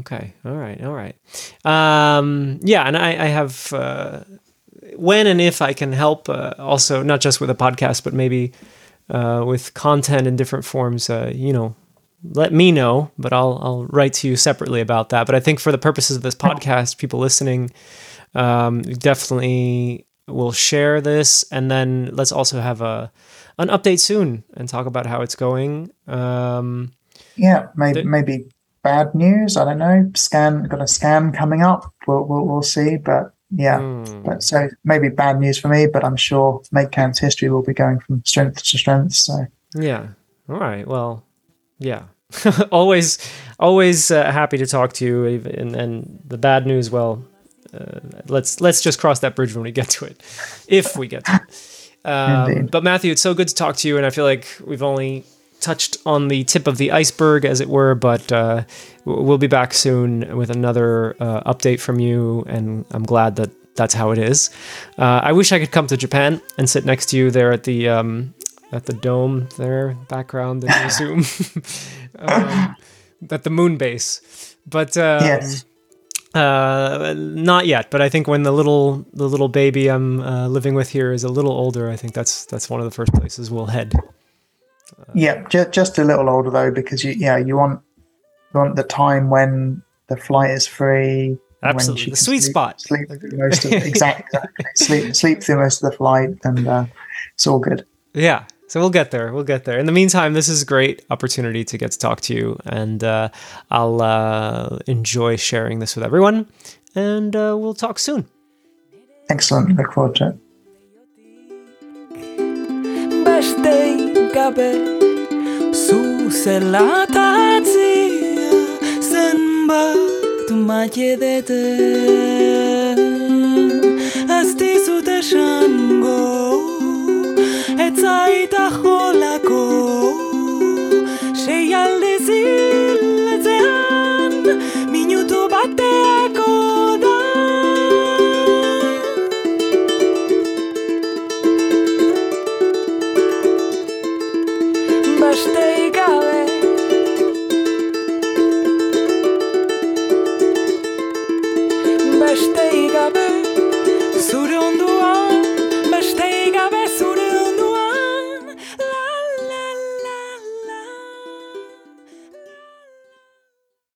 Okay. All right. All right. Um, yeah, and I, I have uh, when and if I can help, uh, also not just with a podcast, but maybe uh, with content in different forms. Uh, you know, let me know, but I'll I'll write to you separately about that. But I think for the purposes of this podcast, people listening um, definitely will share this, and then let's also have a an update soon and talk about how it's going. Um, yeah, maybe maybe bad news. I don't know. Scan got a scan coming up. We'll we'll, we'll see. But yeah, mm. but so maybe bad news for me. But I'm sure Make Cancer History will be going from strength to strength. So yeah. All right. Well, yeah. [LAUGHS] always, always uh, happy to talk to you. And, and the bad news, well, uh, let's let's just cross that bridge when we get to it, if we get to it. [LAUGHS] Um, but Matthew, it's so good to talk to you, and I feel like we've only touched on the tip of the iceberg, as it were. But uh, we'll be back soon with another uh, update from you, and I'm glad that that's how it is. Uh, I wish I could come to Japan and sit next to you there at the um, at the dome there background in Zoom, [LAUGHS] um, at the moon base. But um, yes. Uh, not yet, but I think when the little the little baby I'm uh, living with here is a little older, I think that's that's one of the first places we'll head. Yeah, just just a little older though, because you yeah you want you want the time when the flight is free. Absolutely, the sweet sleep, spot. Sleep most of, [LAUGHS] exactly, exactly. sleep sleep through most of the flight, and uh, it's all good. Yeah, so we'll get there. We'll get there. In the meantime, this is a great opportunity to get to talk to you, and uh, I'll uh, enjoy sharing this with everyone. And uh, we'll talk soon. Excellent. Look forward to it. gabe Zuzela tatzia zenbat maite dete Ez dizut esango, ez aita jolako.